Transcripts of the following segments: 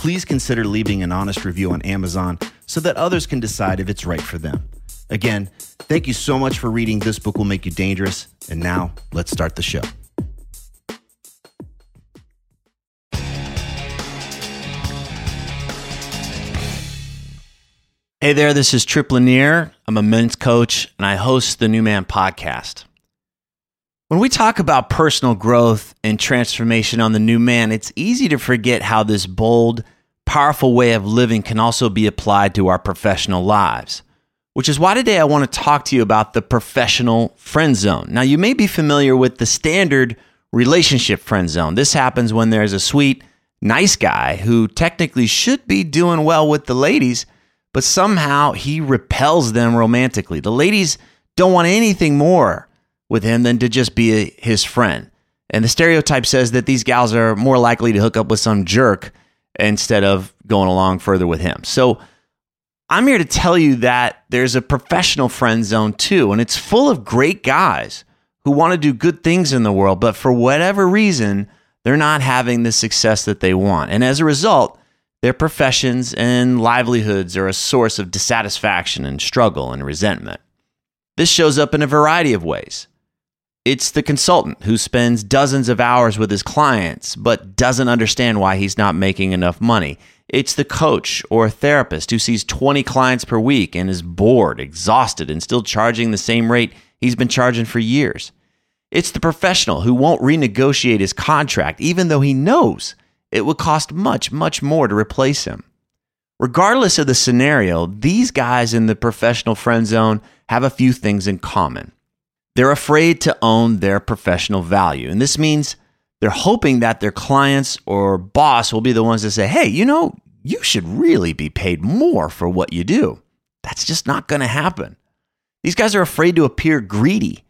please consider leaving an honest review on Amazon so that others can decide if it's right for them. Again, thank you so much for reading This Book Will Make You Dangerous. And now, let's start the show. Hey there, this is Trip Lanier. I'm a men's coach and I host the New Man podcast. When we talk about personal growth and transformation on the new man, it's easy to forget how this bold, powerful way of living can also be applied to our professional lives. Which is why today I want to talk to you about the professional friend zone. Now, you may be familiar with the standard relationship friend zone. This happens when there's a sweet, nice guy who technically should be doing well with the ladies but somehow he repels them romantically. The ladies don't want anything more with him than to just be a, his friend. And the stereotype says that these gals are more likely to hook up with some jerk instead of going along further with him. So I'm here to tell you that there's a professional friend zone too, and it's full of great guys who want to do good things in the world, but for whatever reason, they're not having the success that they want. And as a result, their professions and livelihoods are a source of dissatisfaction and struggle and resentment. This shows up in a variety of ways. It's the consultant who spends dozens of hours with his clients but doesn't understand why he's not making enough money. It's the coach or therapist who sees 20 clients per week and is bored, exhausted, and still charging the same rate he's been charging for years. It's the professional who won't renegotiate his contract even though he knows it would cost much, much more to replace him. Regardless of the scenario, these guys in the professional friend zone have a few things in common. They're afraid to own their professional value. And this means they're hoping that their clients or boss will be the ones to say, hey, you know, you should really be paid more for what you do. That's just not going to happen. These guys are afraid to appear greedy.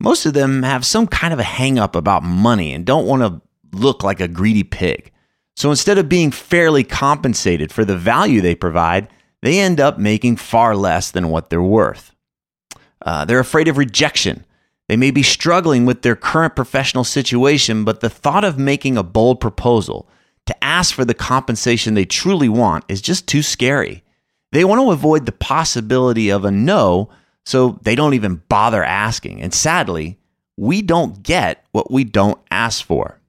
Most of them have some kind of a hang up about money and don't want to look like a greedy pig. So instead of being fairly compensated for the value they provide, they end up making far less than what they're worth. Uh, they're afraid of rejection. They may be struggling with their current professional situation, but the thought of making a bold proposal to ask for the compensation they truly want is just too scary. They want to avoid the possibility of a no, so they don't even bother asking. And sadly, we don't get what we don't ask for.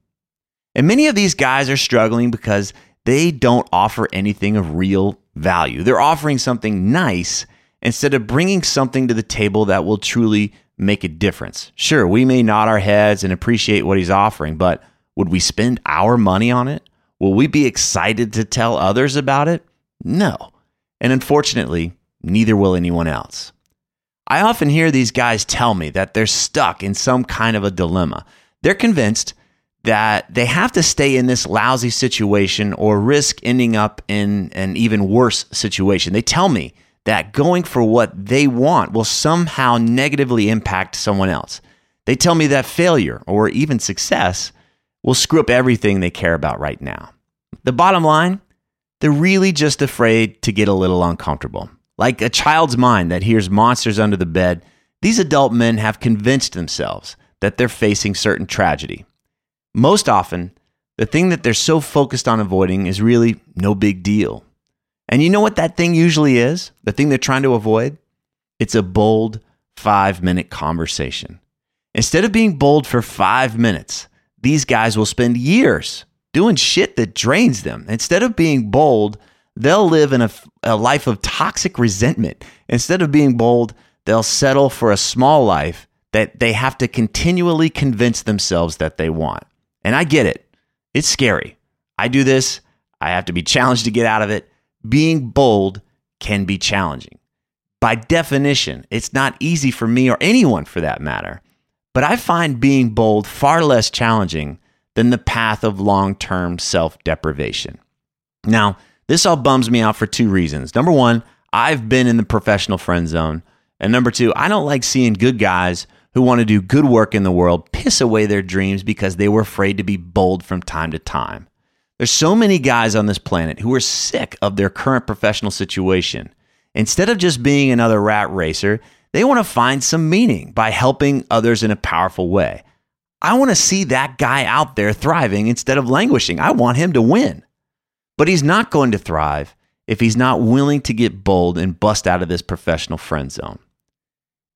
And many of these guys are struggling because they don't offer anything of real value. They're offering something nice instead of bringing something to the table that will truly make a difference. Sure, we may nod our heads and appreciate what he's offering, but would we spend our money on it? Will we be excited to tell others about it? No. And unfortunately, neither will anyone else. I often hear these guys tell me that they're stuck in some kind of a dilemma. They're convinced that they have to stay in this lousy situation or risk ending up in an even worse situation. They tell me that going for what they want will somehow negatively impact someone else. They tell me that failure or even success will screw up everything they care about right now. The bottom line, they're really just afraid to get a little uncomfortable. Like a child's mind that hears monsters under the bed, these adult men have convinced themselves that they're facing certain tragedy most often, the thing that they're so focused on avoiding is really no big deal. And you know what that thing usually is? The thing they're trying to avoid? It's a bold five minute conversation. Instead of being bold for five minutes, these guys will spend years doing shit that drains them. Instead of being bold, they'll live in a, a life of toxic resentment. Instead of being bold, they'll settle for a small life that they have to continually convince themselves that they want. And I get it. It's scary. I do this. I have to be challenged to get out of it. Being bold can be challenging. By definition, it's not easy for me or anyone for that matter. But I find being bold far less challenging than the path of long term self deprivation. Now, this all bums me out for two reasons. Number one, I've been in the professional friend zone. And number two, I don't like seeing good guys who want to do good work in the world piss away their dreams because they were afraid to be bold from time to time. There's so many guys on this planet who are sick of their current professional situation. Instead of just being another rat racer, they want to find some meaning by helping others in a powerful way. I want to see that guy out there thriving instead of languishing. I want him to win. But he's not going to thrive if he's not willing to get bold and bust out of this professional friend zone.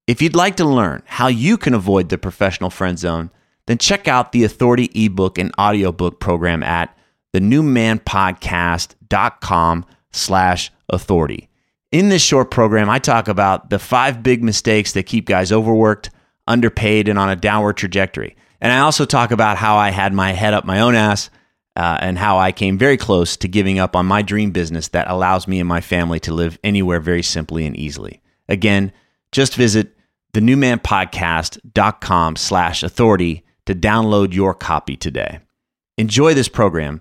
If you'd like to learn how you can avoid the professional friend zone, then check out the Authority ebook and audiobook program at thenewmanpodcast.com slash authority. In this short program, I talk about the five big mistakes that keep guys overworked, underpaid, and on a downward trajectory. And I also talk about how I had my head up my own ass uh, and how I came very close to giving up on my dream business that allows me and my family to live anywhere very simply and easily. Again, just visit thenewmanpodcast.com slash authority to download your copy today. Enjoy this program,